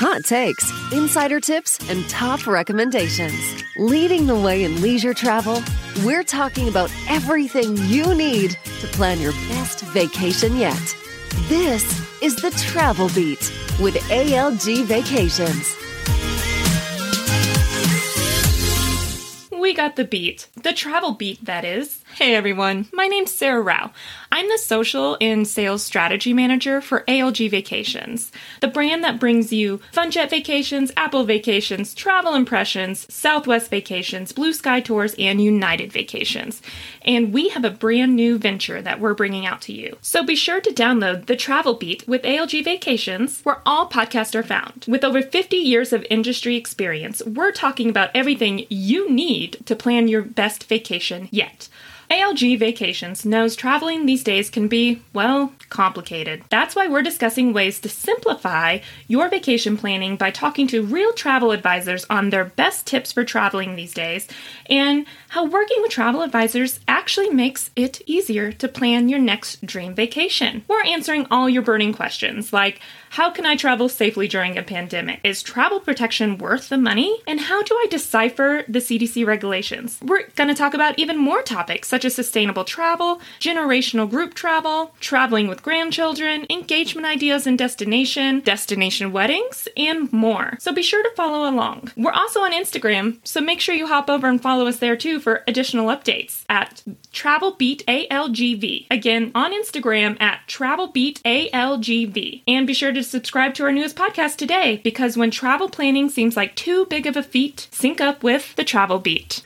Hot takes, insider tips, and top recommendations. Leading the way in leisure travel, we're talking about everything you need to plan your best vacation yet. This is the Travel Beat with ALG Vacations. We got the beat. The travel beat, that is. Hey everyone, my name's Sarah Rao. I'm the social and sales strategy manager for ALG Vacations, the brand that brings you FunJet Vacations, Apple Vacations, Travel Impressions, Southwest Vacations, Blue Sky Tours, and United Vacations. And we have a brand new venture that we're bringing out to you. So be sure to download the Travel Beat with ALG Vacations, where all podcasts are found. With over 50 years of industry experience, we're talking about everything you need to plan your best vacation yet. ALG Vacations knows traveling these days can be, well, complicated. That's why we're discussing ways to simplify your vacation planning by talking to real travel advisors on their best tips for traveling these days and how working with travel advisors actually makes it easier to plan your next dream vacation. We're answering all your burning questions like how can I travel safely during a pandemic? Is travel protection worth the money? And how do I decipher the CDC regulations? We're going to talk about even more topics such as sustainable travel, generational group travel, traveling with grandchildren, engagement ideas and destination, destination weddings, and more. So be sure to follow along. We're also on Instagram, so make sure you hop over and follow us there too for additional updates at TravelBeatALGV. Again, on Instagram at TravelBeatALGV. And be sure to subscribe to our newest podcast today because when travel planning seems like too big of a feat, sync up with the Travel Beat.